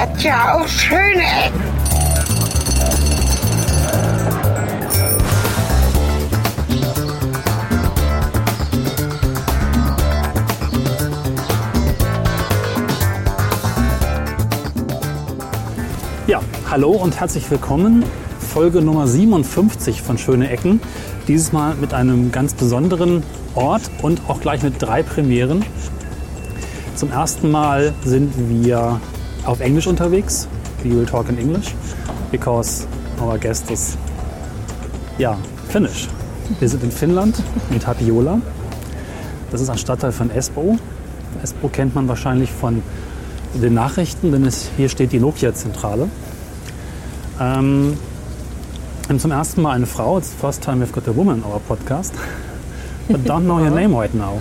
hat ja auch schöne Ecken. Ja, hallo und herzlich willkommen. Folge Nummer 57 von Schöne Ecken. Dieses Mal mit einem ganz besonderen Ort und auch gleich mit drei Premieren. Zum ersten Mal sind wir auf Englisch unterwegs. We will talk in English because our guest is ja, Finnish. Wir sind in Finnland, in Tapiola. Das ist ein Stadtteil von Espoo. Espoo kennt man wahrscheinlich von den Nachrichten, denn es, hier steht die Nokia-Zentrale. Ähm, wir haben zum ersten Mal eine Frau. It's the first time we've got a woman in our podcast. But don't know your name right now.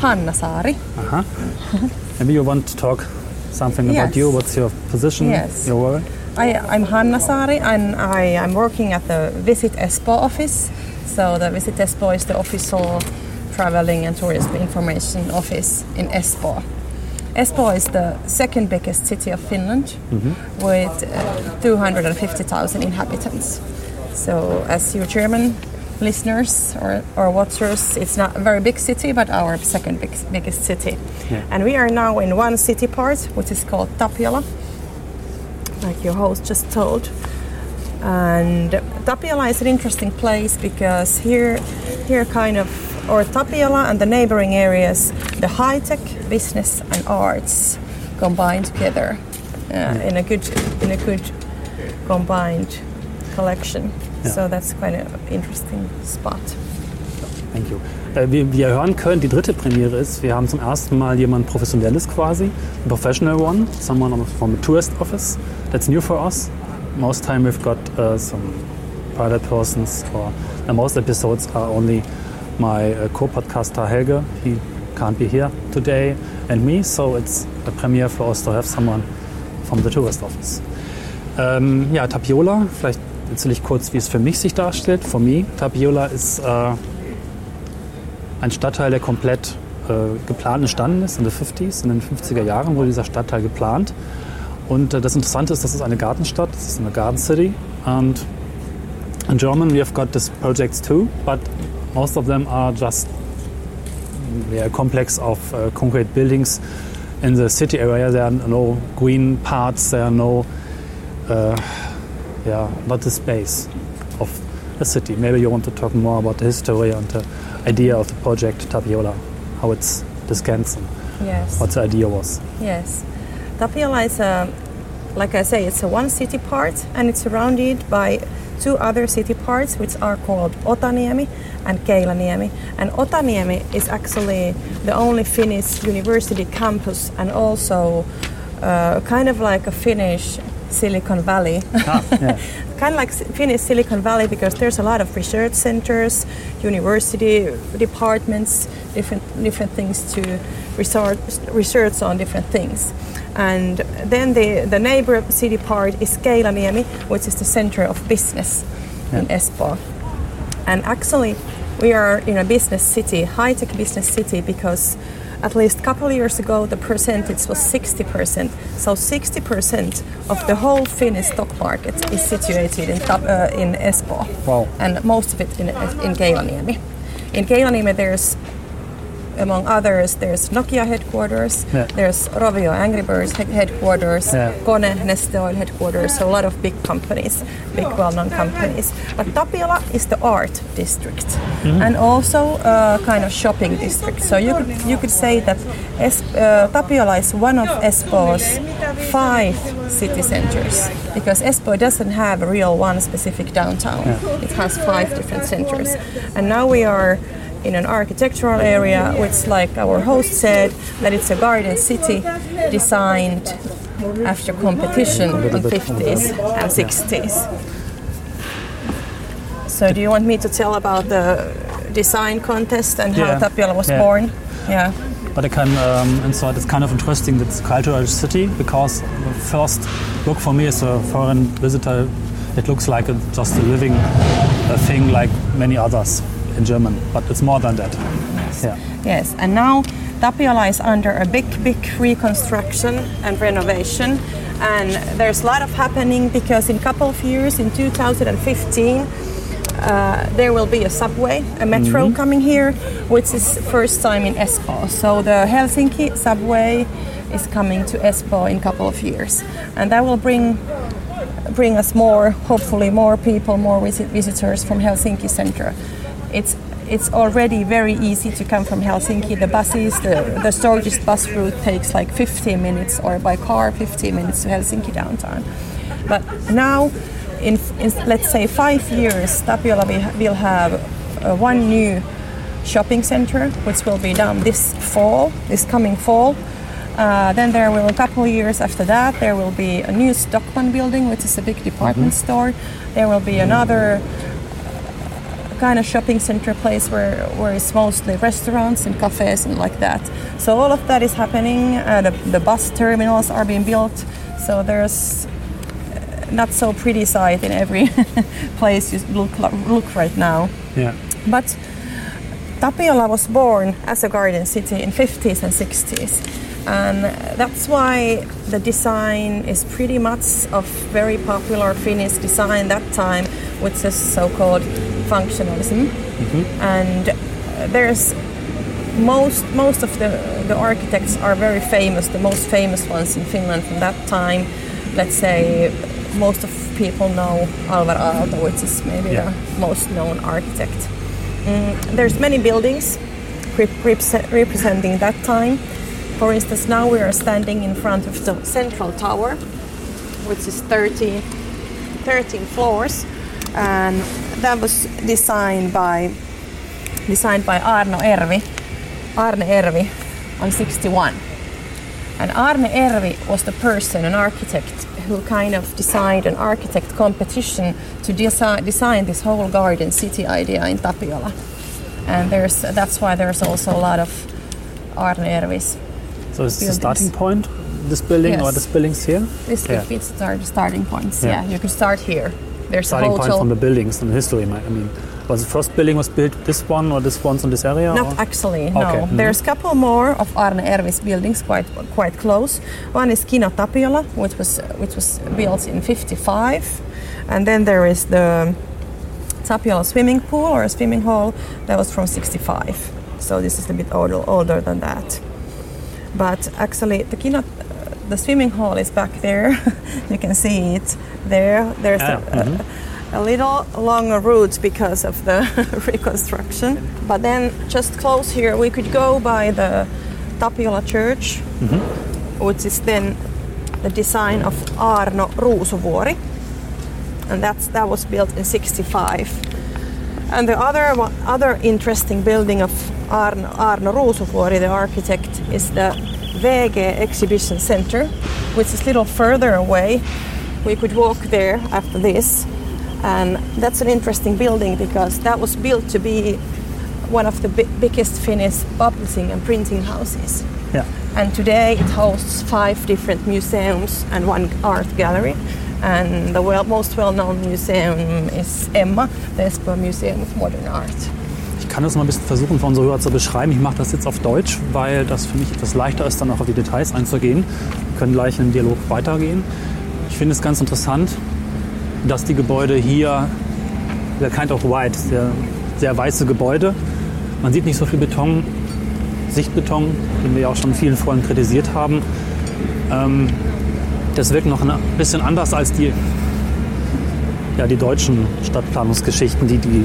Hanna Saari. Aha. Maybe you want to talk something about Yes. you. What's your position? Yes. Your role? I, I'm Hanna Saari and I, I'm working at the Visit Espoo office. So the Visit Espoo is the official traveling and tourism information office in Espoo. Espoo is the second biggest city of Finland with uh, 250,000 inhabitants. So as you German listeners or, or watchers, it's not a very big city, but our second big, biggest city. Yeah. And we are now in one city part, which is called Tapiola like your host just told. And Tapiola is an interesting place because here, here kind of, or Tapiola and the neighboring areas, the high tech, business, and arts combine together uh, in a good, in a good combined collection. Yeah. So that's quite an interesting spot. Thank you. Äh, Wie wie ihr hören könnt, die dritte Premiere ist, wir haben zum ersten Mal jemand Professionelles quasi, a professional one, someone on- from a tourist office. That's new for us. Most time we've got uh, some private persons, or uh, most episodes are only my uh, co-podcaster Helge. He can't be here today, and me. So it's a premiere for us to have someone from the tourist office. Ähm, ja, Tapiola, vielleicht erzähle ich kurz, wie es für mich sich darstellt. For me, Tapiola ist äh, ein Stadtteil, der komplett äh, geplant entstanden ist in den 50s. In den 50er Jahren wurde dieser Stadtteil geplant. Und äh, das Interessante ist, das ist eine Gartenstadt, das ist eine Garden City. Und in German we have got these projects too, but most of them are just yeah, a complex of uh, concrete buildings in the city area. There are no green parts, there are no, uh, yeah, not the space of the city. Maybe you want to talk more about the history and the idea of the project Tapiola, how it's this Skansen, Yes. what the idea was. Yes. Tapiola is a, like I say, it's a one city part and it's surrounded by two other city parts which are called Otaniemi and Keilaniemi. And Otaniemi is actually the only Finnish university campus and also uh, kind of like a Finnish Silicon Valley. Ah, yeah. kind of like Finnish Silicon Valley because there's a lot of research centers, university departments, different different things to research research on different things. And then the, the neighbor city part is Keilaniemi, which is the center of business in Espoo. And actually, we are in a business city, high-tech business city, because at least a couple of years ago the percentage was 60%. So 60% of the whole Finnish stock market is situated in, uh, in Espoo, Wow. and most of it in, in Keilaniemi. In Keilaniemi, there's among others, there's Nokia headquarters, Yeah. there's Rovio Angry Birds headquarters, Yeah. Kone Neste Oil headquarters, so a lot of big companies, big well-known companies. But Tapiola is the art district and also a kind of shopping district. So you could you could say that es- uh, Tapiola is one of Espoo's five city centers because Espoo doesn't have a real one specific downtown. It has five different centers, and now we are in an architectural area, which, like our host said, that it's a garden city designed after competition in 50s and 60s. So, do you want me to tell about the design contest and how Yeah. Tapiola was Yeah. born? Yeah. But I can um, inside it's kind of interesting that it's a cultural city because the first look for me as a foreign visitor, it looks like a, just a living uh, thing like many others in German, but it's more than that. Yeah. Yes, and now Tapiola is under a big, big reconstruction and renovation, and there's a lot of happening because in a couple of years, in 2015, uh, there will be a subway, a metro coming here, which is first time in Espoo. So the Helsinki subway is coming to Espoo in a couple of years, and that will bring bring us more, hopefully more people, more visit- visitors from Helsinki center. It's it's already very easy to come from Helsinki. The buses, the, the shortest bus route takes like 15 minutes, or by car 15 minutes to Helsinki downtown. But now, in, in let's say five years, Tapiola will, have uh, one new shopping center, which will be done this fall, this coming fall. Uh, then there will a couple of years after that there will be a new Stockmann building, which is a big department store. There will be another kind of shopping center place where, where it's mostly restaurants and cafes and like that. So all of that is happening. Uh, the, the bus terminals are being built. So there's uh, not so pretty sight in every place you look look right now. Yeah. But Tapiola was born as a garden city in 50s and 60s. And that's why the design is pretty much of very popular Finnish design that time, which is so-called functionalism. And there's most most of the, the architects are very famous, the most famous ones in Finland from that time. Let's say most of people know Alvar Aalto, which is maybe Yeah. the most known architect. Mm, there's many buildings rep- repre- representing that time. For instance, now we are standing in front of the central tower, which is 30, 13 floors, and that was designed by designed by Arno Ervi. Aarne Ervi on 61. And Aarne Ervi was the person, an architect, who kind of designed an architect competition to desi- design this whole garden city idea in Tapiola. And there's, that's why there's also a lot of Aarne Ervis. So is the starting point this building or Yes. this buildings here? This Yeah. be start, starting points. Yeah. Yeah. you could start here. There's Starting a point from the buildings and the history. I mean, was the first building was built this one or this one's in this area? Not or? actually, no. Okay, mhm. There's a couple more of Aarne Ervis buildings quite quite close. One is Kino Tapiola, which was which was built in 55, and then there is the Tapiola swimming pool or a swimming hall that was from 65. So this is a bit older, older than that. But actually, the Kino, the swimming hall is back there. you can see it there. There's Ah, a, a, a little longer route because of the reconstruction. But then just close here, we could go by the Tapiola Church, which is then the design of Aarno Ruusuvuori, and that's that was built in '65. And the other one, other interesting building of Arno, Aarno Ruusuvuori, the architect, is the WeeGee Exhibition Center, which is a little further away. We could walk there after this, and that's an interesting building because that was built to be one of the bi- biggest Finnish publishing and printing houses. Yeah. And today it hosts five different museums and one art gallery. And the well, most well-known museum is Emma, the Espoo Museum of Modern Art. Kann das mal ein bisschen versuchen für unsere Hörer zu beschreiben. Ich mache das jetzt auf Deutsch, weil das für mich etwas leichter ist, dann auch auf die Details einzugehen. Wir können gleich in den Dialog weitergehen. Ich finde es ganz interessant, dass die Gebäude hier, der kind of white, sehr, sehr weiße Gebäude. Man sieht nicht so viel Beton, Sichtbeton, den wir ja auch schon vielen vorhin kritisiert haben. Ähm, das wirkt noch ein bisschen anders als die, ja, die deutschen Stadtplanungsgeschichten, die, die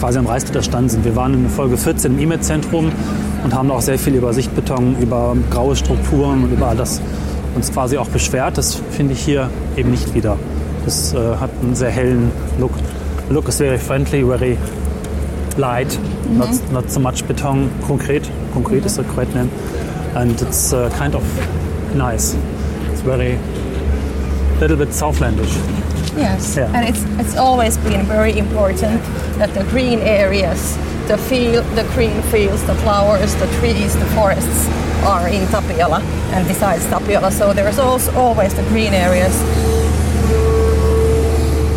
quasi am Reißbrett sind. Wir waren in Folge 14 im E-Mail-Zentrum und haben auch sehr viel über Sichtbeton, über graue Strukturen und über all das uns quasi auch beschwert. Das finde ich hier eben nicht wieder. Das äh, hat einen sehr hellen Look. The look is very friendly, very light, not, not so much beton. Concrete, concrete is the correct name. And it's uh, kind of nice. It's very, little bit Southlandish. Yes, Yeah. and it's it's always been very important that the green areas, the field, the green fields, the flowers, the trees, the forests are in Tapiola and besides Tapiola. So there's also always the green areas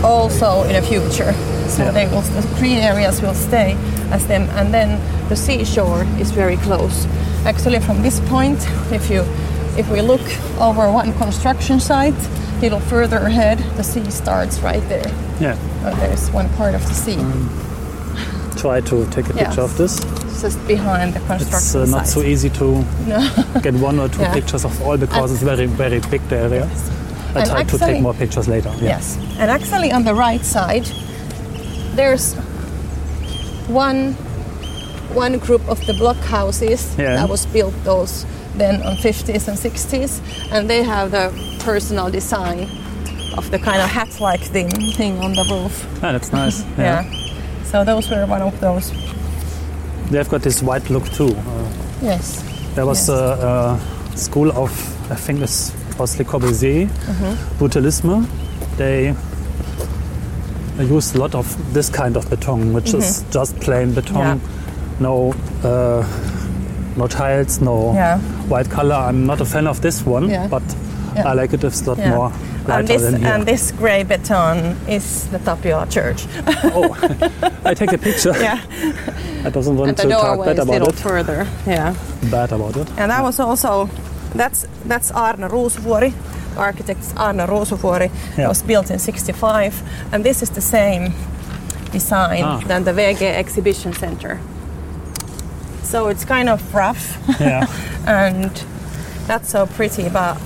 also in the future. So Yeah. will, the green areas will stay as them, and then the seashore is very close. Actually, from this point, if you if we look over one construction site, a little further ahead, the sea starts right there. Yeah. Uh, there's one part of the sea Try to take a Yes. picture of this. just behind the construction It's uh, not site. so easy to get one or two Yeah. pictures of all because it's very, very big the area. I And try to take more pictures later. Yeah. Yes, and actually on the right side, there's one one group of the block houses Yeah. that was built those then on 50s and 60s, and they have the personal design of the kind of hat-like thing thing on the roof. Ah, that's nice. Yeah. So those were one of those. They've got this white look too. Uh, Yes. there was Yes. a, a school of, I think it's was Le Corbusier, Mm-hmm. Brutalisme. They use a lot of this kind of beton, which is just plain beton. Mm-hmm. Yeah. No, uh, no tiles, no Yeah. white color. I'm not a fan of this one, Yeah. but Yeah. I like it a lot Yeah. more And this than here. and this grey beton is the Tapiola Church. oh, I take a picture. yeah. I doesn't want And to talk doorway bad is a about little it. further. Yeah. Bad about it. And that was also that's that's Arne Ruusuvuori, architect Arne Ruusuvuori. Yeah. It was built in '65, and this is the same design Ah. than the WeeGee Exhibition Center. So it's kind of rough, Yeah. and that's so pretty. But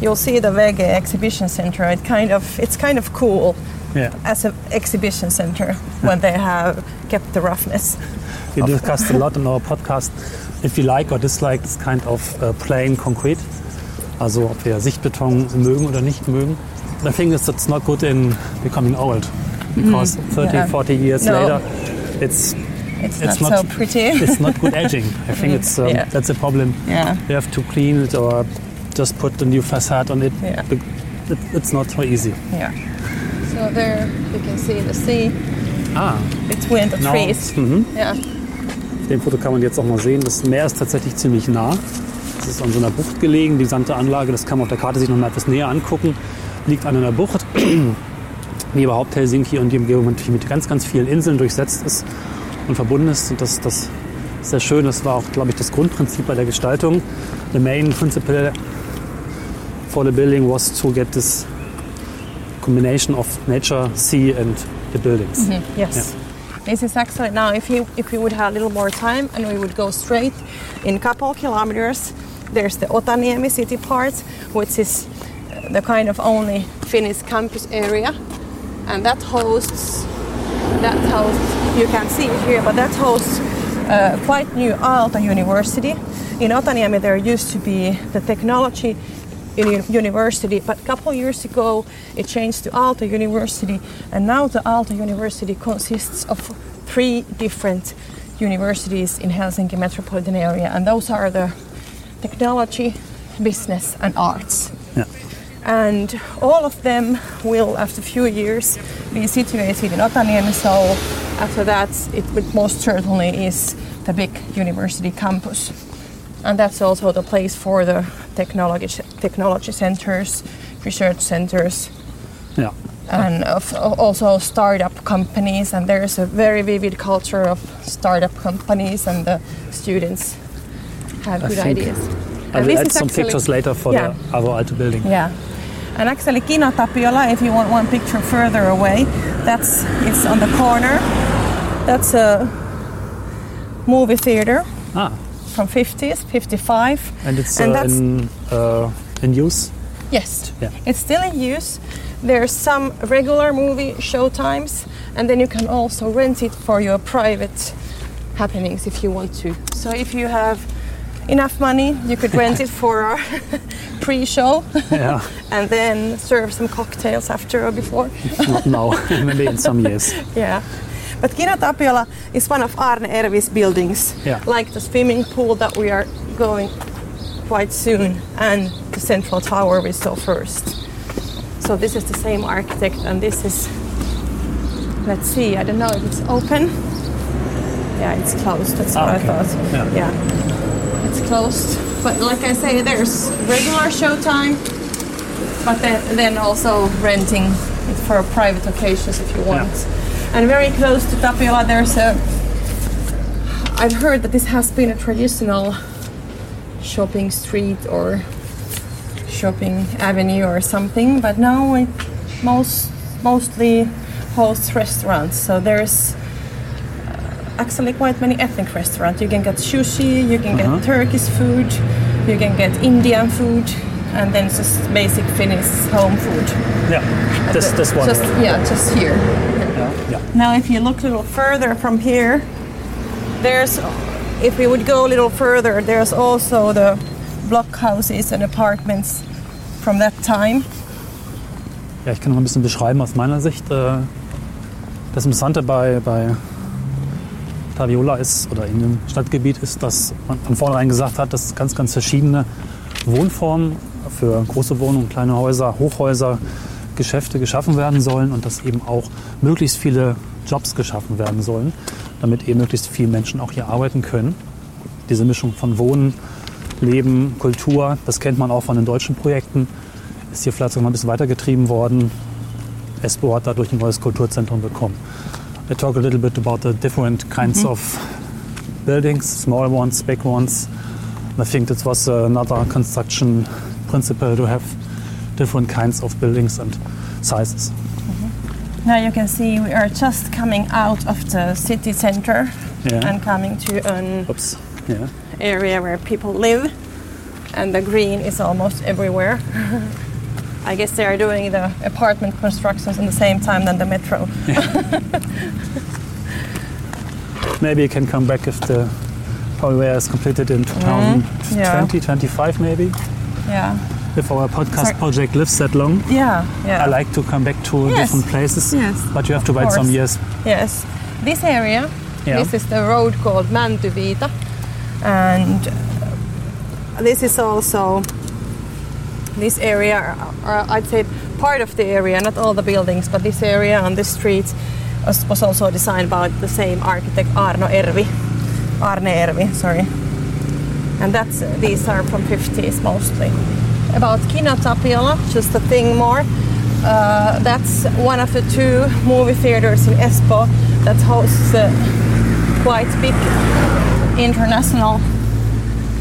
you'll see the WeeGee Exhibition Center. It kind of it's kind of cool yeah. as an exhibition center when they have kept the roughness. We discussed a lot in our podcast if you like or dislike this kind of uh, plain concrete. Also ob wir Sichtbeton mögen oder nicht mögen. The thing is it's not good in becoming old because 30, Mm-hmm. Yeah. 40 years No. later it's It's, It's not, not- so pretty. it's not good edging. I think it's um, that's a problem. yeah. You have to clean it or just put a new facade on it. Yeah. Be- it it's not so easy. Yeah. So there you can see the sea Ah, between the now, trees. mhm. Yeah. Dem Foto kann man jetzt auch mal sehen, das Meer ist tatsächlich ziemlich nah. Es ist an so einer Bucht gelegen, die gesamte Anlage, das kann man auf der Karte sich noch mal etwas näher angucken, liegt an einer Bucht, wie überhaupt Helsinki und die Umgebung natürlich mit ganz, ganz vielen Inseln durchsetzt ist und verbunden ist. Und das, das ist sehr schön, das war auch, glaube ich, das Grundprinzip bei der Gestaltung. The main principle for the building was to get this combination of nature, sea and the buildings. Yes. This is actually now if you if you would have a little more time and we would go straight in couple kilometers there's the Otaniemi city part which is uh, the kind of only Finnish campus area and that hosts that hosts you can see it here but that hosts uh, quite new Aalto University in Otaniemi there used to be the technology uni- university, but a couple years ago it changed to Aalto University, and now the Aalto University consists of three different universities in Helsinki metropolitan area, and those are the technology, business, and arts. Yeah. And all of them will, after a few years, be situated in Otaniemi. So after that, it most certainly is the big university campus. And that's also the place for the technology technology centers, research centers, Ja. and of, also startup companies. And there's a very vivid culture of startup companies, and the students have I good ideas. I And will add some actually- pictures later for Yeah. the Alvar Aalto building. Yeah. And actually, Kino Tapiola, if you want one picture further away, that's it's on the corner. That's a movie theater Ah, from 50s, 55. and it's And uh, in, uh, in use. Yes, Yeah. it's still in use. There's some regular movie showtimes, and then you can also rent it for your private happenings if you want to. So if you have enough money, you could rent it for our pre-show, Yeah, and then serve some cocktails after or before. not now, maybe in some years. Yeah. But Kino Tapiola is one of Aarne Ervi's buildings, Yeah. like the swimming pool that we are going quite soon, and the central tower we saw first. So this is the same architect, and this is. Let's see. I don't know if it's open. Yeah, it's closed. That's what Ah, I okay. thought. Yeah. It's closed. But like I say, there's regular showtime, but then, then also renting it for private occasions if you want. And very close to Tapiola, there's a. I've heard that this has been a traditional shopping street or shopping avenue or something. But now it most mostly hosts restaurants. So there's actually quite many ethnic restaurants. You can get sushi, you can Uh-huh. get Turkish food, you can get Indian food, and then just basic Finnish home food. Yeah, this, this one. Just yeah, just here. yeah, yeah. Now, if you look a little further from here, there's, if we would go a little further, there's also the block houses and apartments from that time. Ja, ich kann noch ein bisschen beschreiben aus meiner Sicht. Äh, Das Interessante bei, bei Taviola ist, oder in dem Stadtgebiet ist, dass man von vornherein gesagt hat, dass ganz, ganz verschiedene Wohnformen für große Wohnungen, kleine Häuser, Hochhäuser, Geschäfte geschaffen werden sollen und dass eben auch möglichst viele Jobs geschaffen werden sollen, damit eben möglichst viele Menschen auch hier arbeiten können. Diese Mischung von Wohnen, Leben, Kultur, das kennt man auch von den deutschen Projekten, ist hier vielleicht sogar ein bisschen weitergetrieben worden. Espoo hat dadurch ein neues Kulturzentrum bekommen. I talk a little bit about the different kinds mm-hmm. of buildings, small ones, big ones. I think that was another construction principle to have different kinds of buildings and sizes. Mm-hmm. Now you can see we are just coming out of the city center Yeah. and coming to an Oops. Yeah. area where people live, and the green is almost everywhere. I guess they are doing the apartment constructions in the same time than the metro. Maybe you can come back if the Polywear is completed in mm-hmm. 2020, Yeah. 25 maybe. Yeah, If our podcast Sorry. project lives that long. yeah, yeah. I like to come back to Yes. different places, Yes, but you have to wait some years. Yes, this area. Yeah. This is the road called Mäntyviita, and this is also this area. Or I'd say part of the area, not all the buildings, but this area on this street was, also designed by the same architect Arno Ervi, Aarne Ervi, sorry. And that's these are from 50s mostly. About Kino Tapiola, just a thing more. Uh, that's one of the two movie theaters in Espoo that hosts quite big international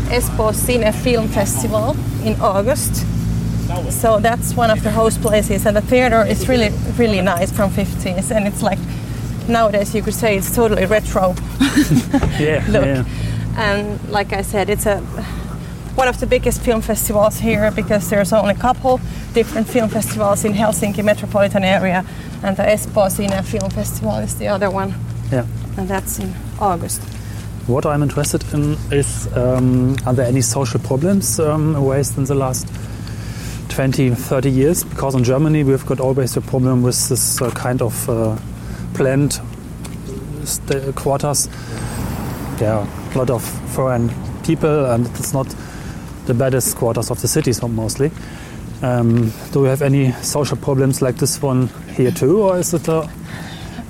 Espoo Cine Film Festival in August. So that's one of the host places, and the theater is really, really nice from 50s, and it's like nowadays you could say it's totally retro Yeah, look. yeah. And like I said, it's a one of the biggest film festivals here because there's only a couple different film festivals in Helsinki metropolitan area, and the Espoo Cine Film Festival is the other one, yeah. and that's in August. What I'm interested in is um, are there any social problems um, raised in the last 20, 30 years? Because in Germany we've got always a problem with this uh, kind of uh, planned quarters. There are a lot of foreign people and it's not the baddest quarters of the cities mostly. Um, do we have any social problems like this one here too, or is it uh,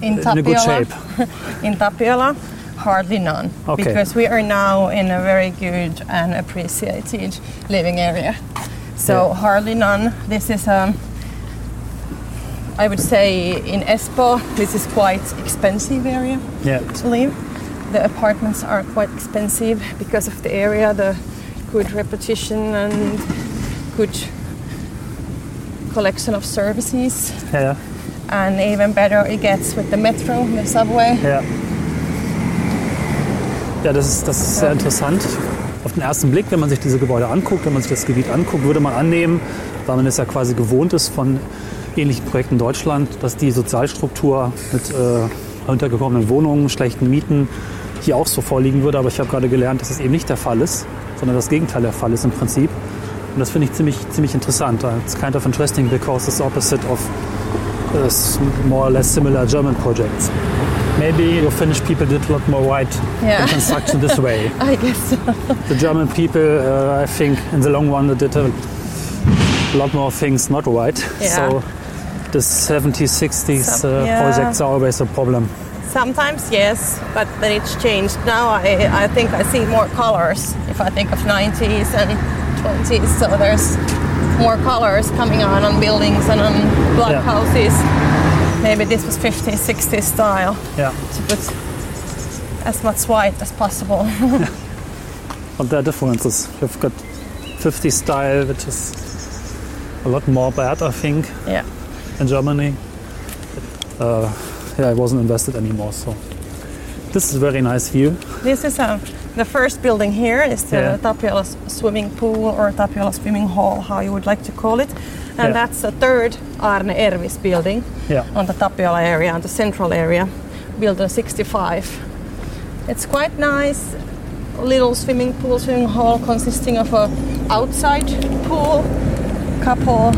In in a good shape? in Tapiola, hardly none, Okay. because we are now in a very good and appreciated living area. So Yeah. hardly none. This is um, I would say in Espoo, this is quite expensive area Yeah. to live. The apartments are quite expensive because of the area, the good repetition and good collection of services. Yeah. And even better it gets with the metro, the subway. Ja. Ja, das ist, das ist sehr interessant. Auf den ersten Blick, wenn man sich diese Gebäude anguckt, wenn man sich das Gebiet anguckt, würde man annehmen, weil man es ja quasi gewohnt ist von ähnlichen Projekten in Deutschland, dass die Sozialstruktur mit äh, heruntergekommenen Wohnungen, schlechten Mieten hier auch so vorliegen würde. Aber ich habe gerade gelernt, dass es eben nicht der Fall ist, sondern das Gegenteil der Fall ist im Prinzip. Und das finde ich ziemlich, ziemlich interessant. It's kind of interesting because it's opposite of uh, more or less similar German projects. Maybe your Finnish people did a lot more white Yeah. construction this way. I guess so. The German people, uh, I think, in the long run, they did a lot more things not white. Yeah. So the 70s, 60s Some- uh, yeah. projects are always a problem. Sometimes yes, but then it's changed. Now I, I think I see more colors if I think of 90s and 20s. So there's more colors coming on on buildings and on block Yeah. Maybe this was 50s, 60s style Yeah. to put as much white as possible. But there are differences. You've got 50 style, which is a lot more bad, I think, Yeah. in Germany. Uh, yeah, I wasn't invested anymore. So this is a very nice view. This is uh, the first building here is the Yeah. Tapiola swimming pool or Tapiola swimming hall, how you would like to call it. And Yeah. that's the third Aarne Ervis building Yeah. on the Tapiola area, on the central area, built in 65. It's quite nice little swimming pool, swimming hall consisting of a outside pool, couple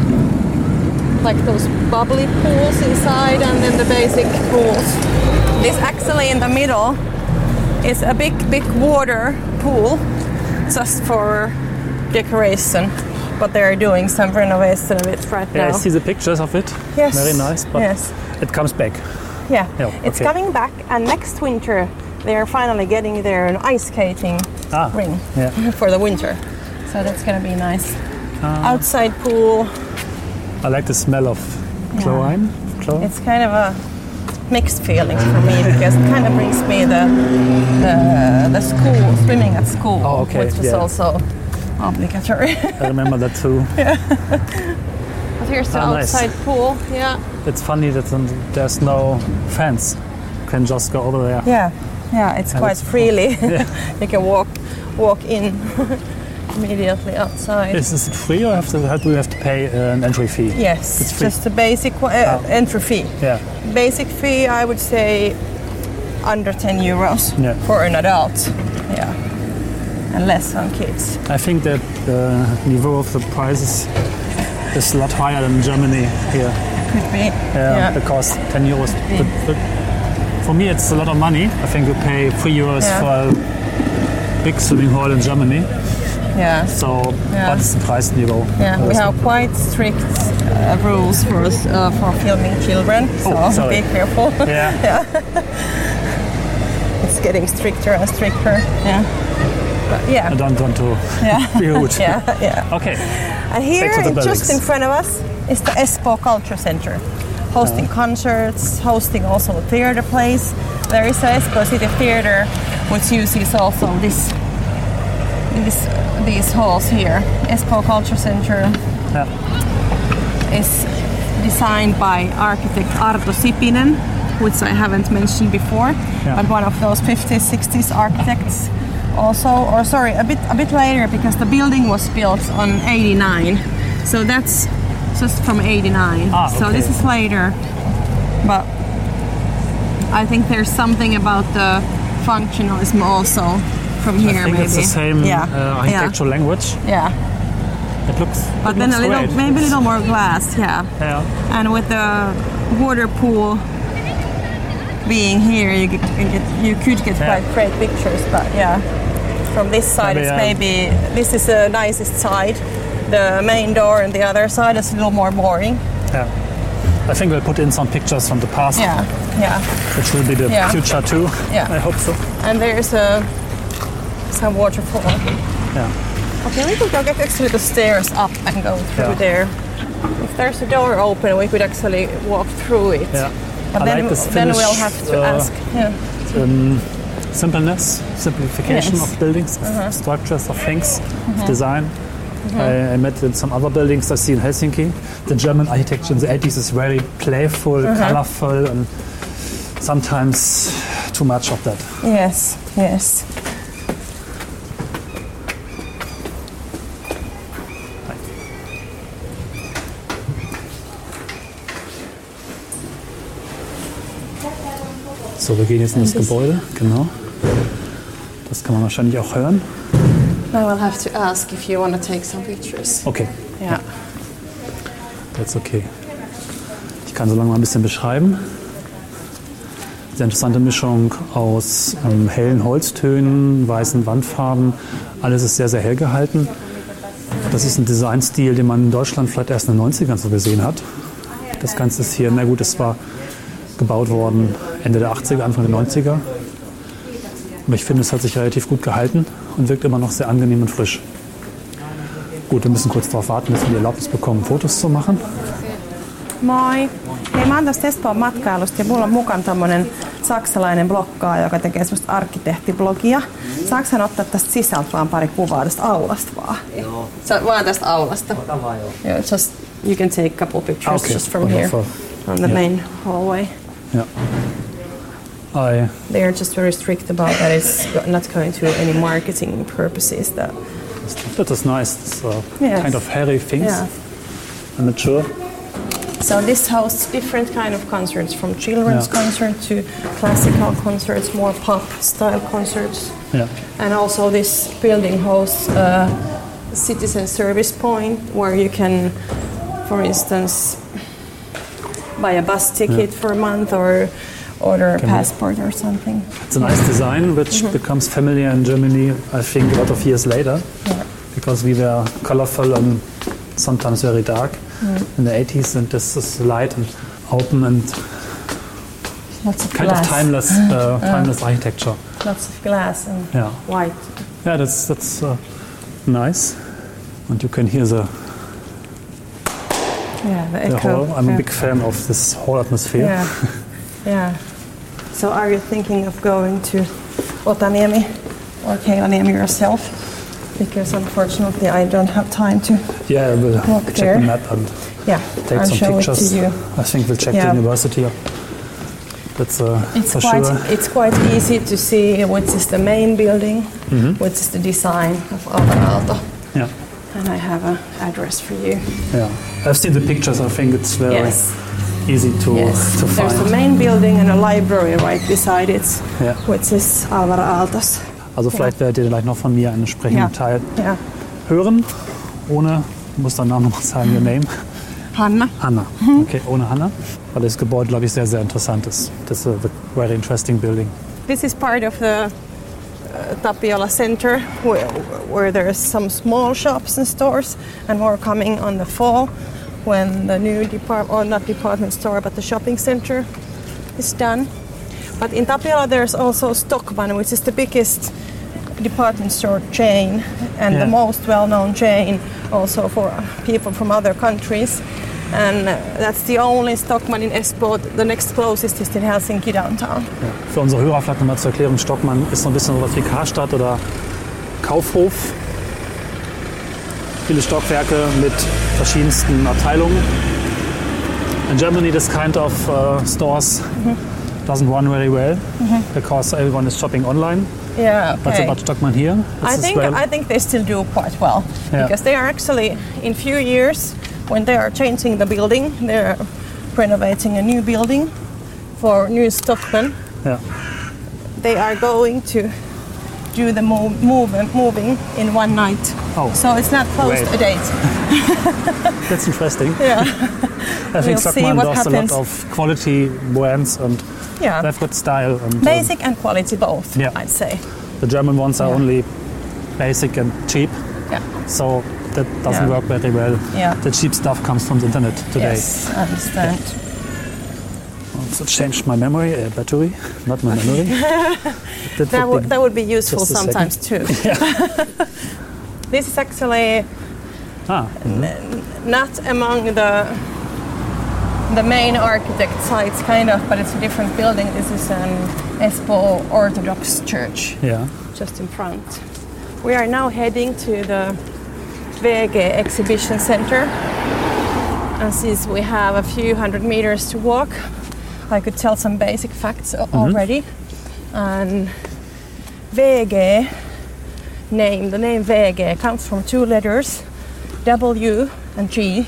like those bubbly pools inside and then the basic pools. This actually in the middle is a big, big water pool just for decoration. But they're doing some renovation of it right Yeah, I now. see the pictures of it. Yes. Very nice, but yes. it comes back. Yeah. Yeah, It's okay. coming back and next winter they're finally getting their ice skating Ah, ring yeah. for the winter. So that's gonna be nice. Ah. Outside pool. I like the smell of chlorine. Chlor- It's kind of a mixed feelings for me because it kind of brings me the the, the school swimming at school, Oh, okay, which was yeah. also obligatory. I remember that too. Yeah. but here's the Ah, nice. outside pool. Yeah, It's funny that there's no fence. You can just go over there. yeah, yeah. It's quite that's- freely. you can walk walk in immediately outside. Is this free or have to, do we have to pay uh, an entry fee? yes, it's free. just a basic uh, Oh. entry fee. Yeah. Basic fee, I would say, under 10 euros Yeah. for an adult. Yeah, and less on kids. I think that the niveau of the prices is a lot higher than Germany here. Could be. Yeah, Yeah. because 10 euros. But, but for me, it's a lot of money. I think you pay 3 euros Yeah. for a big swimming hall in Germany. Yeah. So, Yeah. but the price level. Yeah, we have quite strict uh, rules for uh, for filming children, so Oh, be careful. Yeah. Yeah. it's getting stricter and stricter. Yeah. But I yeah. don't want to Yeah. be rude. Yeah, yeah. Okay. And here, the just in front of us, is the Espoo Culture Center, hosting uh. concerts, hosting also a theater place. There is a Espoo City Theater, which uses also this, this these halls here. Espoo Culture Center Yeah. is designed by architect Arto Sipinen, which I haven't mentioned before, Yeah. but one of those 50s, 60s architects also, or sorry, a bit a bit later because the building was built on 89. So that's just from 89. Ah, So this is later. But I think there's something about the functionalism also from here I think maybe. it's the same yeah. uh, architectural language. yeah. It looks. But it then looks a little great. maybe a little more glass, yeah. Yeah. And with the water pool being here, you, get, you, get, you could get Yeah. quite great pictures. But yeah, from this side, Maybe, it's um, maybe this is the nicest side. The main door and the other side is a little more boring. Yeah. I think we'll put in some pictures from the past, Yeah, yeah, which will be the Yeah. future too. Yeah. I hope so. and there's a some waterfall. Yeah. Okay, we could go get actually the stairs up and go through Yeah. there. If there's a door open, we could actually walk through it. Yeah. But I then, like this then we'll have to ask. Yeah. um, simpleness, simplification Yes. Uh-huh. of buildings, of structures, of things, of design. I, I met in some other buildings I see in Helsinki. The German architecture in the 80s is very playful, Uh-huh. colorful, and sometimes too much of that. Yes, yes. So, wir gehen jetzt in das Gebäude, genau. Das kann man wahrscheinlich auch hören. I will have to ask if you want to take some pictures. Okay, Yeah. that's okay. Ich kann so lange mal ein bisschen beschreiben. Sehr interessante Mischung aus ähm, hellen Holztönen, weißen Wandfarben. Alles ist sehr, sehr hell gehalten. Das ist ein Designstil, den man in Deutschland vielleicht erst in den 90ern so gesehen hat. Das Ganze ist hier, na gut, es war gebaut worden Ende der 80er, Anfang der 90er. Aber ich finde, es hat sich relativ gut gehalten und wirkt immer noch sehr angenehm und frisch. Gut, wir müssen kurz darauf warten, bis wir die Erlaubnis bekommen, Fotos zu machen. Moi! Hei, mä oon tästä Espoon matkailusta ja mulla on mukana tämmönen saksalainen blokkaaja, joka tekee semmoista arkkitehtiblogia. Saaks hän ottaa tästä sisältä vaan pari kuvaa tästä aulasta vaan? Joo. Vaan tästä aulasta? Ota vaan joo. Joo, just you can take a couple pictures Okay, just from here wonderful. on the Yeah. main hallway. Yeah. I They are just very strict about that it's not going to any marketing purposes. That that is nice. It's uh, Yes. kind of hairy things. yeah. I'm not sure. So this hosts different kind of concerts, from children's Yeah. concert to classical concerts, more pop style concerts. Yeah. And also this building hosts a citizen service point where you can, for instance, buy a bus ticket for a month or order a passport or something. It's a nice design which Mm-hmm. becomes familiar in Germany, I think, a lot of years later. Yeah. Because we were colorful and sometimes very dark Mm. in the 80s, and this is light and open and Lots of kind glass. of timeless, uh, timeless architecture. Lots of glass and Yeah. white. Yeah, that's that's uh, nice. And you can hear the, Yeah, the the echo. hall. I'm yeah. a big fan of this whole atmosphere. Yeah, yeah. So are you thinking of going to Otaniemi or Keilaniemi yourself? Because unfortunately I don't have time to. Yeah, we'll Walk check there. the map and Yeah, take I'll some show pictures. it to you. I think we'll check Yeah. the university. That's uh, It's for quite sure. it's quite easy to see which is the main building, Mm-hmm. which is the design of Alvar Aalto. Yeah, And I have an address for you. yeah. I've seen the pictures. I think it's very Yes. Easy to Yes. to There's the find. main building and a library right beside it, Ja. which is Alvar Aalto's. Also vielleicht werdet ihr gleich noch von mir einen entsprechenden Ja. Teil Yeah. hören. Ohne, ich muss deinen Namen nochmal sagen, your name. Hanna. Hanna. Mhm. Okay, ohne Hanna. Weil das Gebäude, glaube ich, sehr, sehr interessant ist. Das ist a very interesting building. This is part of the uh, Tapiola Center, where, where there's some small shops and stores, and more coming on the fall when the new depart or not department store, but the shopping center is done. But in Tapiola, there's also Stockmann, which is the biggest department store chain and Yeah. the most well-known chain also for people from other countries. And that's the only Stockmann in Espoo. The next closest is in Helsinki downtown. Ja. Für unsere Hörer vielleicht nochmal zur Erklärung, Stockmann ist so ein bisschen sowas wie Karstadt oder Kaufhof. Viele Stockwerke mit verschiedensten Abteilungen. In Germany, this kind of uh, stores doesn't run very well because everyone is shopping online. Yeah, But about Stockmann here, I think well, I think they still do quite well Yeah. because they are actually in few years when they are changing the building, they're renovating a new building for new Stockman. yeah. They are going to do the move, move moving in one night. Oh. So it's not closed Great. a date. That's interesting. Yeah, I think We'll does happens. a lot of quality brands and yeah. they've got style. And um, Basic and quality both, Yeah. I'd say. the German ones are Yeah. only basic and cheap. Yeah. So that doesn't Yeah. work very well. Yeah. The cheap stuff comes from the internet today. Yes, I understand. So changed my memory, uh, battery, not my memory. that That would that would be useful second. sometimes too. this is actually ah, not among the the main architect sites, kind of, but it's a different building. This is an Espoo Orthodox Church yeah. just in front. We are now heading to the WeeGee Exhibition Center. And since we have a few hundred meters to walk, I could tell some basic facts a- already. And VG name, the name VG comes from two letters, W and G.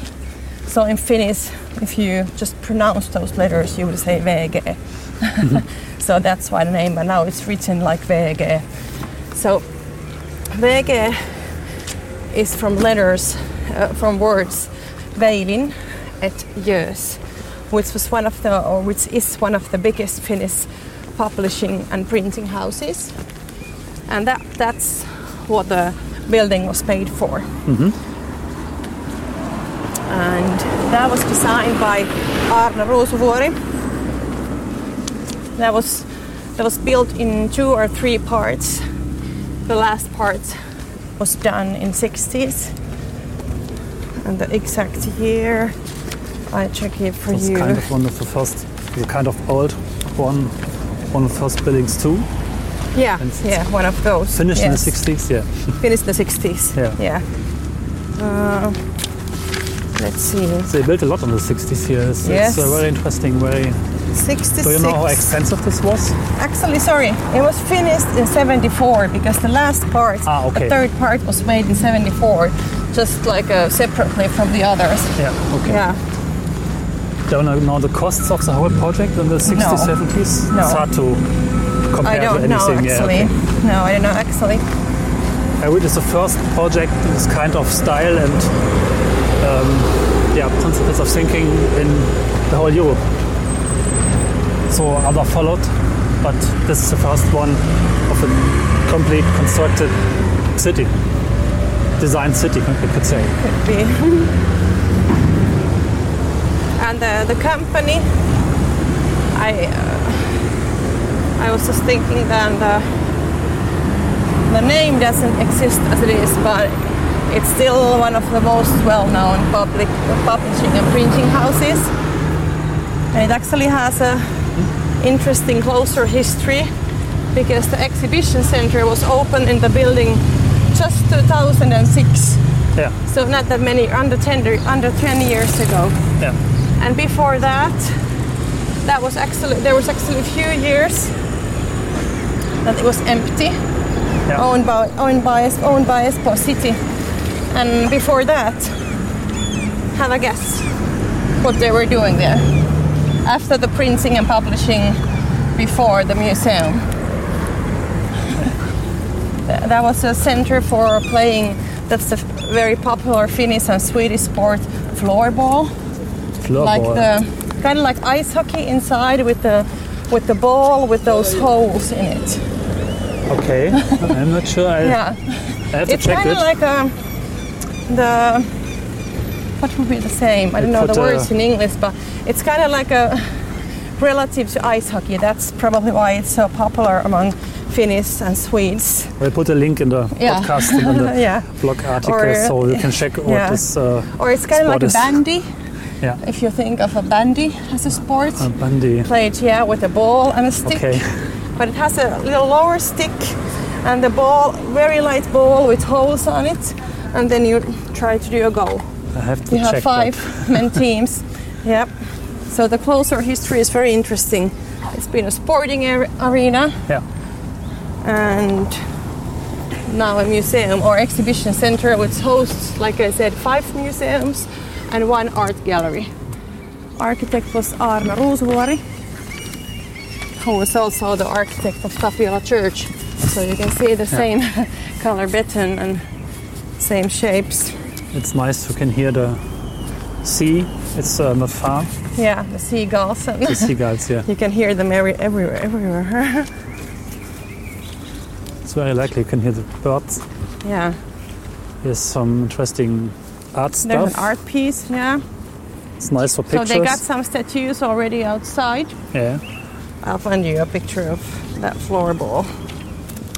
So in Finnish, if you just pronounce those letters, you would say VG. so that's why the name, but now it's written like VG. So VG is from letters, uh, from words Weilin et Göös, which was one of the, or which is one of the biggest Finnish publishing and printing houses, and that that's what the building was paid for. Mm-hmm. And that was designed by Arne Ruusuvuori. That was that was built in two or three parts. The last part was done in 60s. And the exact year, I check it for It's you. kind of one of the first, the kind of old one, one of the first buildings too. yeah, yeah, one of those. Finished in the 60s, yeah. Finished in the 60s. Yeah. Yeah. Uh, Let's see. They built a lot in the 60s here. It's, Yes. it's uh, very interesting. Very. 66. Do you know how expensive this was? Actually, sorry, it was finished in 74 because the last part, Ah, okay. the third part, was made in 74, just like uh, separately from the others. Yeah. Okay. Yeah. Don't know know the costs of the whole project in the 60s, No. 70s. No. It's hard to compare I don't know anything. actually. Yeah, okay. No, I don't know actually. Uh, it is the first project in this kind of style and um, yeah, principles of thinking in the whole Europe. So other followed, but this is the first one of a complete constructed city, designed city, you could say. Could be. and uh, the company, I, uh, I was just thinking that the, the name doesn't exist as it is, but it's still one of the most well-known public publishing and printing houses. And it actually has a interesting closer history because the exhibition center was opened in the building just 2006. Yeah, So not that many, under 10, under 10 years ago. yeah. And before that, that was actually there was actually a few years that it was empty, Yeah. owned by owned by owned by Espoo City. And before that, have a guess what they were doing there after the printing and publishing before the museum. Th- that was a center for playing. That's a very popular Finnish and Swedish sport floorball like Floorball. the kind of like ice hockey inside with the with the ball with those holes in it. Okay, I'm not sure. I, Yeah, I have to it's check kind it. of like um, the what would be the same? I don't know the words in English, but it's kind of like a relative to ice hockey. That's probably why it's so popular among Finnish and Swedes. We'll put a link in the Yeah. podcast and in the Yeah. blog article Or, so you can check what yeah. this uh, Or it's kind of sport like a bandy. Yeah, If you think of a bandy as a sport, uh, bandy. played yeah with a ball and a stick. Okay, but it has a little lower stick and the ball very light ball with holes on it and then you try to do a goal. I have to you have five that. men teams. Yep. So the closer history is very interesting. It's been a sporting ar- arena. Yeah, and now a museum or exhibition center which hosts like i said five museums and one art gallery architect was Aarno Ruusuvuori who was also the architect of tapiola church so you can see the same color beton and same shapes it's nice. You can hear the sea. It's uh, not far. yeah the seagulls and The seagulls. Yeah, you can hear them every, everywhere everywhere it's very likely you can hear the birds. yeah Here's some interesting art there's an art piece yeah It's nice for pictures. so they got some statues already outside yeah, I'll find you a picture of that floorball.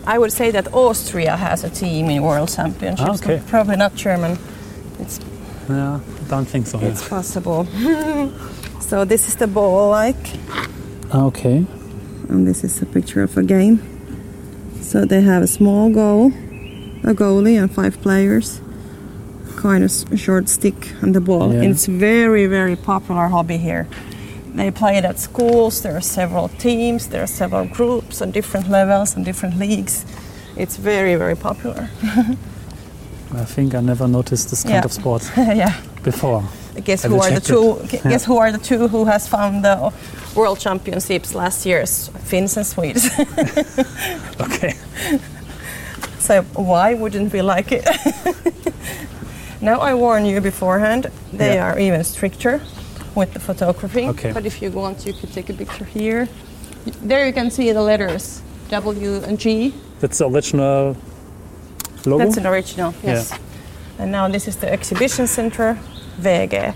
I would say that Austria has a team in World Championships. Ah, okay. but Probably not German. It's yeah. Don't think so. it's possible. so this is the ball like, Okay. and this is a picture of a game. So they have a small goal, a goalie, and five players. Kind of short stick and the ball. Yeah. And it's very very popular hobby here. They play it at schools. There are several teams. There are several groups on different levels and different leagues. It's very very popular. I think I never noticed this kind Yeah. of sport yeah. before. Guess who are the two? it. gu- Yeah. Guess who are the two who has found the world championships last year? Finns and Swedes. Okay. so why wouldn't we like it? Now I warn you beforehand. They Yeah. are even stricter with the photography. Okay. But if you want, you could take a picture here. There you can see the letters W and G. That's the original logo. That's an original. Yes. And now this is the exhibition center, WeeGee.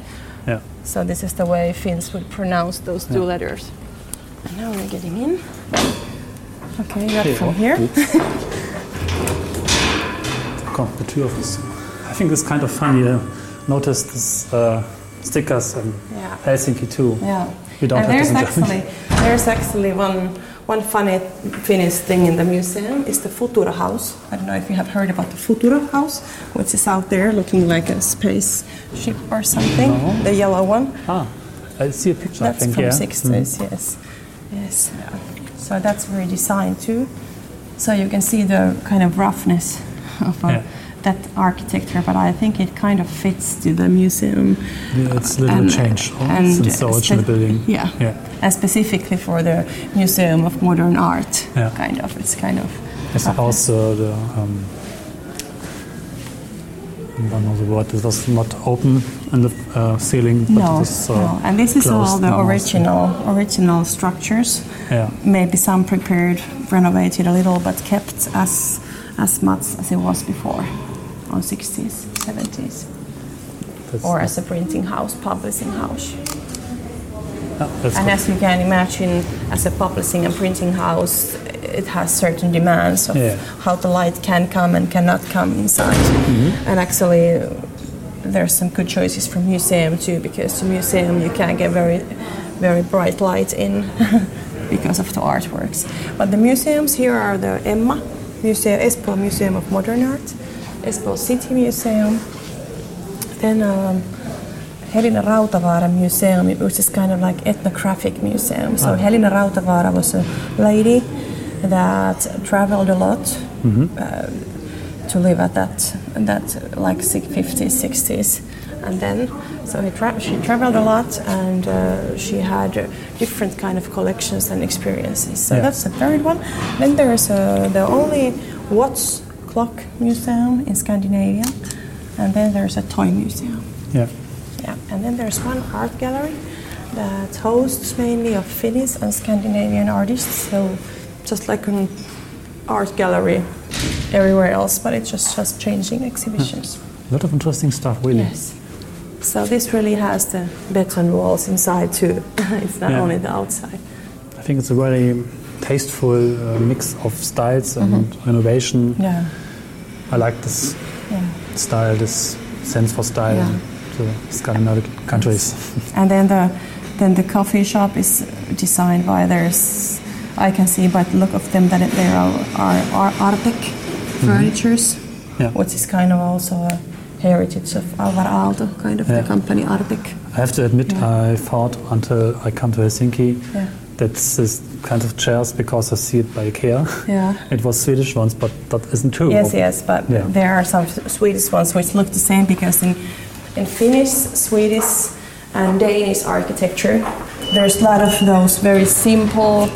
yeah. So this is the way Finns would pronounce those two Yeah. letters. And now we're getting in. Okay, not Here. from here. Oops. Come, the two of us. I think it's kind of funny. Uh, notice this uh, stickers in Yeah. Helsinki too. Yeah. You don't and have there's actually there's actually one one funny Finnish thing in the museum is the Futura House. I don't know if you have heard about the Futura House, which is out there looking like a spaceship or something. No. The yellow one. Ah, I see a picture. That's I think from yeah. 60s, yes. Yes. So that's very designed too. So you can see the kind of roughness of uh, Yeah. That architecture, but I think it kind of fits to the museum. Yeah, it's a little And- changed oh, and since the spe- building. Yeah. Yeah. And specifically for the Museum of Modern Art, Yeah. kind of. It's kind of. I suppose uh, the um, I don't know the word. It was not open in the uh, ceiling, but No, it was uh, no, and this is all the original original structures. Yeah. Maybe some prepared, renovated a little, but kept as as much as it was before, on 60s, 70s, That's, or as a printing house, publishing house. Ah, that's And as you can imagine, as a publishing and printing house, it has certain demands of Yeah. how the light can come and cannot come inside. Mm-hmm. And actually, there's some good choices for museum too, because the museum you can get very, very bright light in because of the artworks. But the museums here are the Emma Museum, Espoo Museum of Modern Art, Espoo City Museum, then um, Helena Rautavaara Museum, which is kind of like ethnographic museum. So Helena Rautavaara was a lady that traveled a lot uh, to live at that that like 50s, 60s, and then so he tra- she traveled a lot and uh, she had uh, different kind of collections and experiences. So Yeah. that's the third one. Then there's uh, the only watch clock museum in Scandinavia, and then there's a toy museum. yeah. Yeah, and then there's one art gallery that hosts mainly of Finnish and Scandinavian artists. So just like an art gallery everywhere else, but it's just just changing exhibitions. A lot of interesting stuff, really. Yes. So this really has the beton walls inside too. it's not Yeah. only the outside. I think it's a really tasteful uh, mix of styles and renovation. Yeah. I like this Yeah. style, this sense for style Yeah. in the Scandinavian countries. And then the then the coffee shop is designed by there's I can see by the look of them that they are are, are Artek mm-hmm. furnitures, Yeah. which is kind of also a heritage of Alvar Aalto, kind of Yeah. the company Artek. I have to admit, Yeah. I thought until I come to Helsinki that this kind of chairs, because I see it by IKEA, Yeah. it was Swedish ones, but that isn't true. Yes, yes, but Yeah. there are some Swedish ones which look the same because in in Finnish, Swedish, and Danish architecture, there's a lot of those very simple,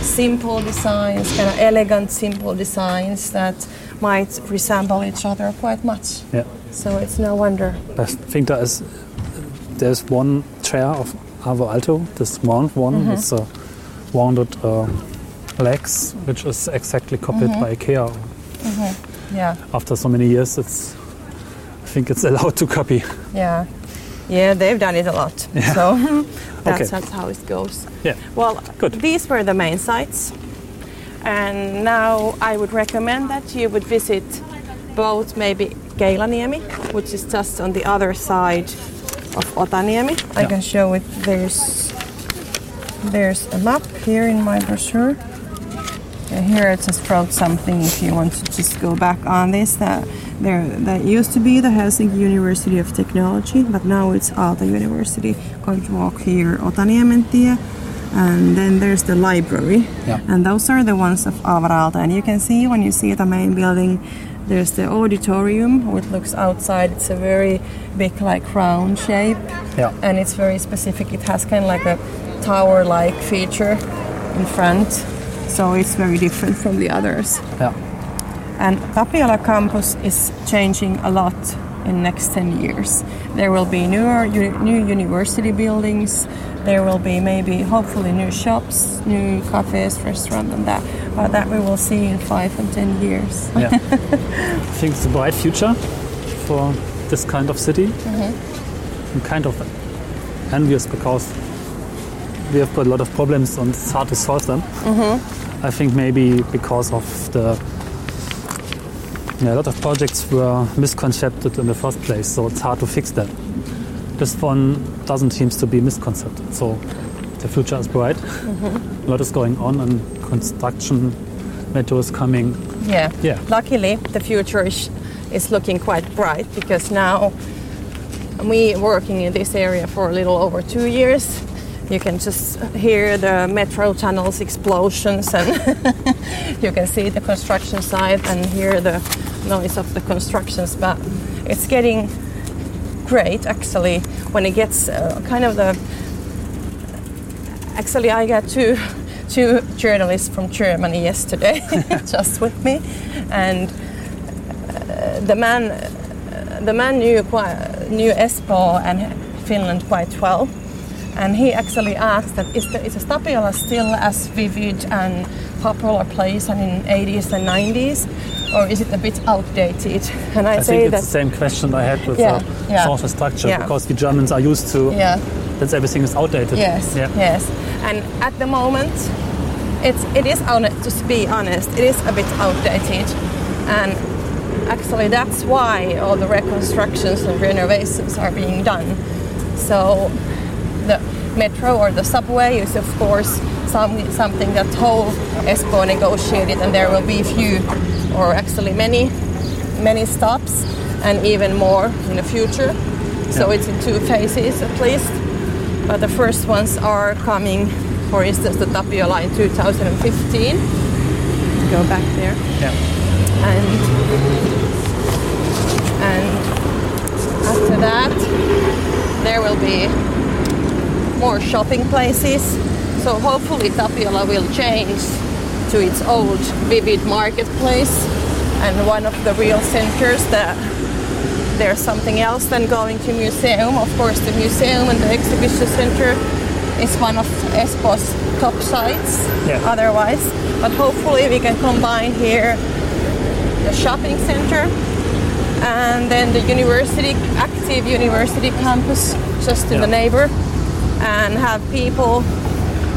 simple designs, kind of elegant, simple designs that might resemble each other quite much. Yeah. So it's no wonder. I think there is there's one chair of Alvar Aalto, this small one Mm-hmm. with the rounded uh, legs, which is exactly copied Mm-hmm. by IKEA. Yeah, After so many years, it's I think it's allowed to copy. yeah. Yeah, they've done it a lot. So that's, Okay. that's how it goes. Yeah. Well, Good. these were the main sites. And now I would recommend that you would visit both maybe Keilaniemi, which is just on the other side of Otaniemi. I can show it. There's there's a map here in my brochure. Here I just wrote something if you want to just go back on this. That there that used to be the Helsinki University of Technology, but now it's Aalto University. Going to walk here Otaniementie. And then there's the library. Yeah. And those are the ones of Alvar Aalto. And you can see when you see the main building, there's the auditorium, which looks outside. It's a very big, like round shape. Yeah. And it's very specific. It has kind of like a tower-like feature in front. So it's very different from the others. Yeah. And Tapiola campus is changing a lot in next 10 years. There will be newer, new university buildings. There will be maybe, hopefully, new shops, new cafes, restaurants, and that. But that we will see in five and 10 years. Yeah. I think it's a bright future for this kind of city. Mm-hmm. I'm kind of envious because we have got a lot of problems and it's hard to solve them. Mm-hmm. I think maybe because of the yeah, a lot of projects were misconcepted in the first place, so it's hard to fix that. This one doesn't seem to be misconcepted, so the future is bright. A lot is going on and construction, metro is coming. Yeah. Yeah. Luckily, the future is, is looking quite bright because now we working in this area for a little over two years. You can just hear the metro tunnels explosions and you can see the construction site and hear the noise of the constructions. But it's getting great actually when it gets uh, kind of the. Actually, I got two two journalists from Germany yesterday just with me, and uh, the man the man knew quite, knew Espoo and Finland quite well, and he actually asked that is, the, is Tapiola still as vivid and popular place than in 80s and 90s, or is it a bit outdated? And I, I say think it's the same question I had with Yeah, the yeah. social structure Yeah. because the Germans are used to yeah. that everything is outdated. Yes, Yeah. yes. And at the moment, it's it is honest. To be honest, it is a bit outdated, and actually that's why all the reconstructions and renovations are being done. So the metro or the subway is of course some, something that whole Espoo negotiated, and there will be few, or actually many, many stops, and even more in the future. So Yeah. it's in two phases at least. But the first ones are coming, for instance, the Tapiola in 2015. Go back there. Yeah. And and after that there will be more shopping places. So hopefully Tapiola will change to its old vivid marketplace and one of the real centers that there's something else than going to museum. Of course, the museum and the exhibition center is one of Espoo's top sites. Yeah. Otherwise, but hopefully we can combine here the shopping center and then the university, active university campus just in Yeah. the neighbor, and have people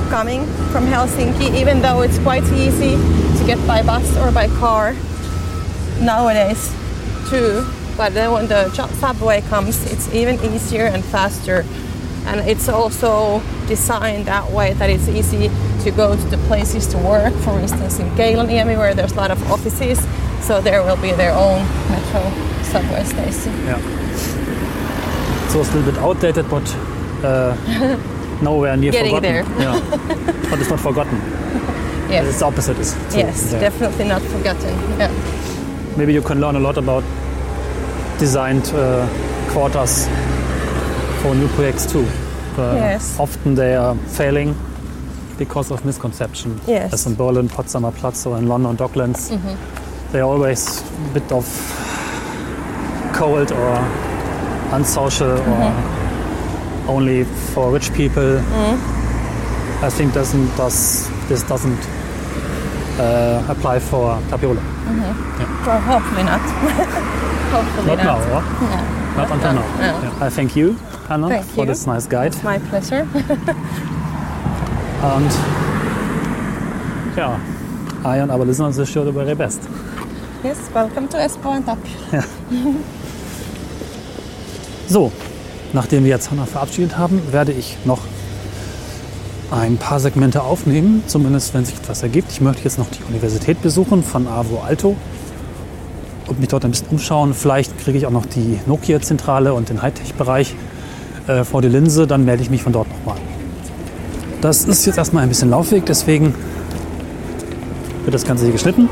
coming from Helsinki, even though it's quite easy to get by bus or by car nowadays too. But then when the subway comes, it's even easier and faster. And it's also designed that way that it's easy to go to the places to work. For instance, in Keilaniemi, where there's a lot of offices, so there will be their own metro subway station. Yeah. So it's a little bit outdated, but uh, nowhere near Getting forgotten. there. Yeah. but it's not forgotten. Yes, It's the opposite. Is true. yes, Yeah. definitely not forgotten. Yeah. Maybe you can learn a lot about designed uh, quarters for new projects too. Uh, Yes. Often they are failing because of misconception. Yes. Mm-hmm. As in Berlin, Potsdamer Platz or in London, Docklands. They're always a bit of cold or unsocial Mm-hmm. or only for rich people. I think doesn't does this doesn't uh, apply for Tapiola. Well, hopefully not. hopefully Not not. now, or? No. Not until now. No. Yeah. I thank you, Hannah, Thank for you. this nice guide. My pleasure. And yeah, I and our listeners wish you the very best. yes, welcome to Espoo and Tapiola. So, nachdem wir jetzt Hannah verabschiedet haben, werde ich noch ein paar Segmente aufnehmen, zumindest wenn sich etwas ergibt. Ich möchte jetzt noch die Universität besuchen von AVO Alto und mich dort ein bisschen umschauen. Vielleicht kriege ich auch noch die Nokia-Zentrale und den Hightech-Bereich äh, vor die Linse, dann melde ich mich von dort nochmal. Das ist jetzt erstmal ein bisschen Laufweg, deswegen wird das Ganze hier geschnitten.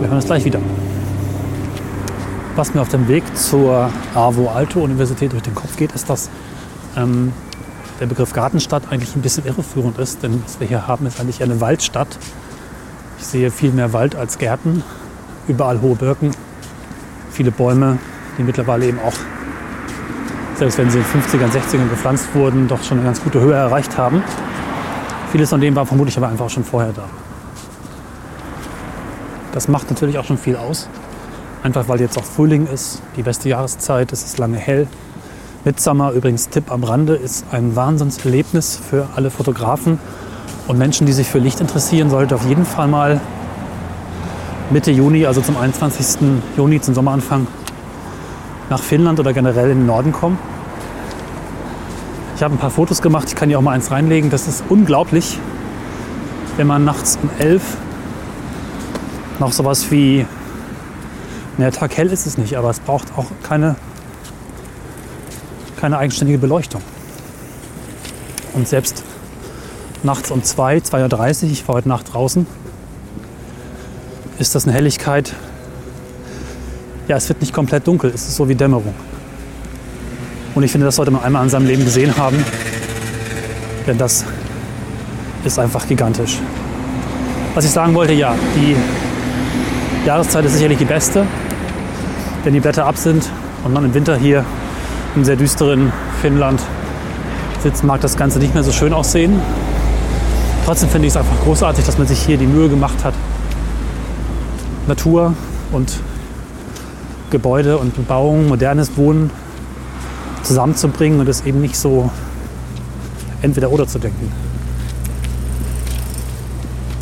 Wir hören uns gleich wieder. Was mir auf dem Weg zur AVO Alto Universität durch den Kopf geht, ist, dass ähm, der Begriff Gartenstadt eigentlich ein bisschen irreführend ist, denn was wir hier haben, ist eigentlich eine Waldstadt. Ich sehe viel mehr Wald als Gärten, überall hohe Birken, viele Bäume, die mittlerweile eben auch, selbst wenn sie in den 50ern, 60ern gepflanzt wurden, doch schon eine ganz gute Höhe erreicht haben. Vieles von dem war vermutlich aber einfach schon vorher da. Das macht natürlich auch schon viel aus. Einfach weil jetzt auch Frühling ist, die beste Jahreszeit, es ist lange hell. Midsommer, übrigens Tipp am Rande, ist ein Wahnsinnserlebnis für alle Fotografen und Menschen, die sich für Licht interessieren, sollte auf jeden Fall mal Mitte Juni, also zum 21. Juni, zum Sommeranfang, nach Finnland oder generell in den Norden kommen. Ich habe ein paar Fotos gemacht, ich kann hier auch mal eins reinlegen. Das ist unglaublich, wenn man nachts um elf noch sowas wie, naja, Tag hell ist es nicht, aber es braucht auch keine, keine eigenständige Beleuchtung. Und selbst nachts um 2, 2.30 Uhr, ich war heute Nacht draußen, ist das eine Helligkeit. Ja, es wird nicht komplett dunkel, es ist so wie Dämmerung. Und ich finde, das sollte man einmal in seinem Leben gesehen haben, denn das ist einfach gigantisch. Was ich sagen wollte, ja, die Jahreszeit ist sicherlich die beste, wenn die Blätter ab sind und man im Winter hier im sehr düsteren Finnland sitzt, mag das Ganze nicht mehr so schön aussehen. Trotzdem finde ich es einfach großartig, dass man sich hier die Mühe gemacht hat, Natur und Gebäude und Bebauung, modernes Wohnen zusammenzubringen und es eben nicht so entweder oder zu denken.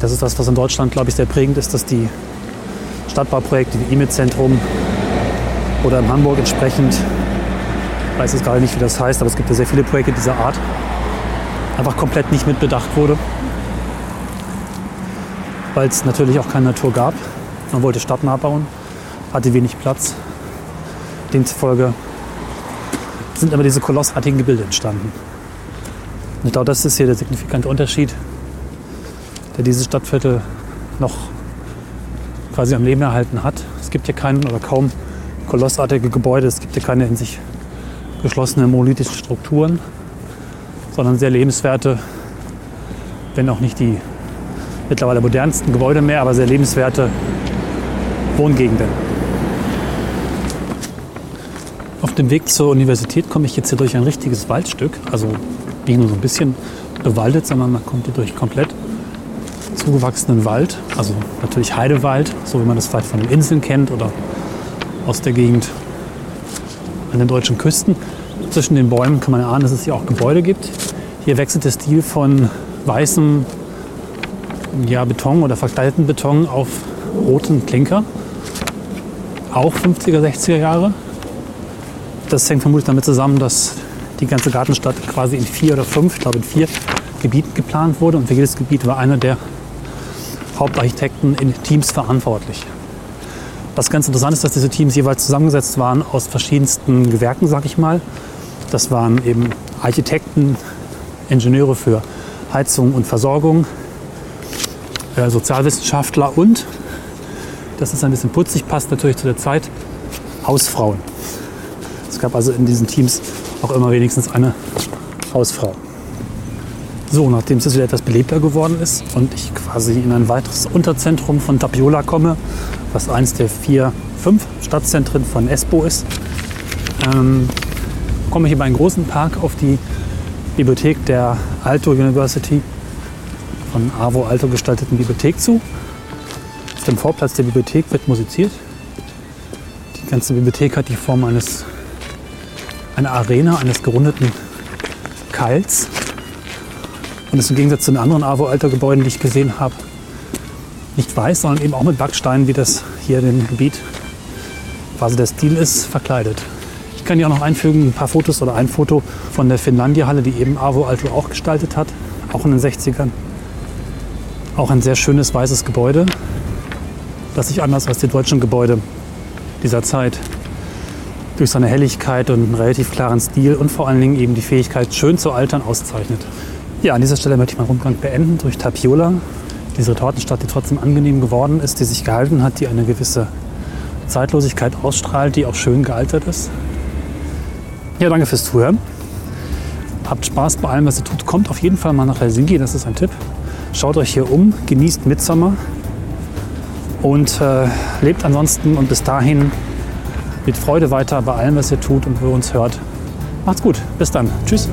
Das ist das, was in Deutschland, glaube ich, sehr prägend ist, dass die Stadtbauprojekte wie E-Mail-Zentrum oder in Hamburg entsprechend, ich weiß jetzt gerade nicht, wie das heißt, aber es gibt ja sehr viele Projekte dieser Art, einfach komplett nicht mitbedacht wurde, weil es natürlich auch keine Natur gab. Man wollte stadtnah bauen, hatte wenig Platz. Demzufolge sind immer diese kolossartigen Gebilde entstanden. Und ich glaube, das ist hier der signifikante Unterschied, der dieses Stadtviertel noch quasi am Leben erhalten hat. Es gibt hier keinen oder kaum kolossartige Gebäude, es gibt hier keine in sich geschlossenen monolithischen Strukturen, sondern sehr lebenswerte, wenn auch nicht die mittlerweile modernsten Gebäude mehr, aber sehr lebenswerte Wohngegenden. Auf dem Weg zur Universität komme ich jetzt hier durch ein richtiges Waldstück. Also nicht nur so ein bisschen bewaldet, sondern man kommt hier durch komplett zugewachsenen Wald. Also natürlich Heidewald, so wie man das vielleicht von den Inseln kennt oder aus der Gegend an den deutschen Küsten. Zwischen den Bäumen kann man ahnen, dass es hier auch Gebäude gibt. Hier wechselt der Stil von weißem ja, Beton oder verkleideten Beton auf roten Klinker. Auch 50er, 60er Jahre. Das hängt vermutlich damit zusammen, dass die ganze Gartenstadt quasi in vier oder fünf, ich glaube in vier Gebieten geplant wurde. Und für jedes Gebiet war einer der Hauptarchitekten in Teams verantwortlich. Was ganz interessant ist, dass diese Teams jeweils zusammengesetzt waren aus verschiedensten Gewerken, sag ich mal. Das waren eben Architekten, Ingenieure für Heizung und Versorgung, äh, Sozialwissenschaftler und, das ist ein bisschen putzig, passt natürlich zu der Zeit, Hausfrauen. Es gab also in diesen Teams auch immer wenigstens eine Hausfrau. So, nachdem es jetzt wieder etwas belebter geworden ist und ich quasi in ein weiteres Unterzentrum von Tapiola komme, was eines der vier, fünf Stadtzentren von Espoo ist, ähm, komme ich über einen großen Park auf die Bibliothek der Alto University, von AWO Alto gestalteten Bibliothek zu. Auf dem Vorplatz der Bibliothek wird musiziert. Die ganze Bibliothek hat die Form eines einer Arena, eines gerundeten Keils. Und ist im Gegensatz zu den anderen AWO-Alter-Gebäuden, die ich gesehen habe, nicht weiß, sondern eben auch mit Backsteinen, wie das hier dem Gebiet quasi der Stil ist, verkleidet. Ich kann hier auch noch einfügen ein paar Fotos oder ein Foto von der Finlandia-Halle, die eben AWO Alto auch gestaltet hat, auch in den 60ern. Auch ein sehr schönes weißes Gebäude, das sich anders als die deutschen Gebäude dieser Zeit durch seine Helligkeit und einen relativ klaren Stil und vor allen Dingen eben die Fähigkeit, schön zu altern, auszeichnet. Ja, an dieser Stelle möchte ich meinen Rundgang beenden durch Tapiola, diese Tortenstadt, die trotzdem angenehm geworden ist, die sich gehalten hat, die eine gewisse Zeitlosigkeit ausstrahlt, die auch schön gealtert ist. Ja, danke fürs Zuhören. Habt Spaß bei allem, was ihr tut. Kommt auf jeden Fall mal nach Helsinki, das ist ein Tipp. Schaut euch hier um, genießt Mitsommer und äh, lebt ansonsten und bis dahin mit Freude weiter bei allem, was ihr tut und wo ihr uns hört. Macht's gut. Bis dann. Tschüss.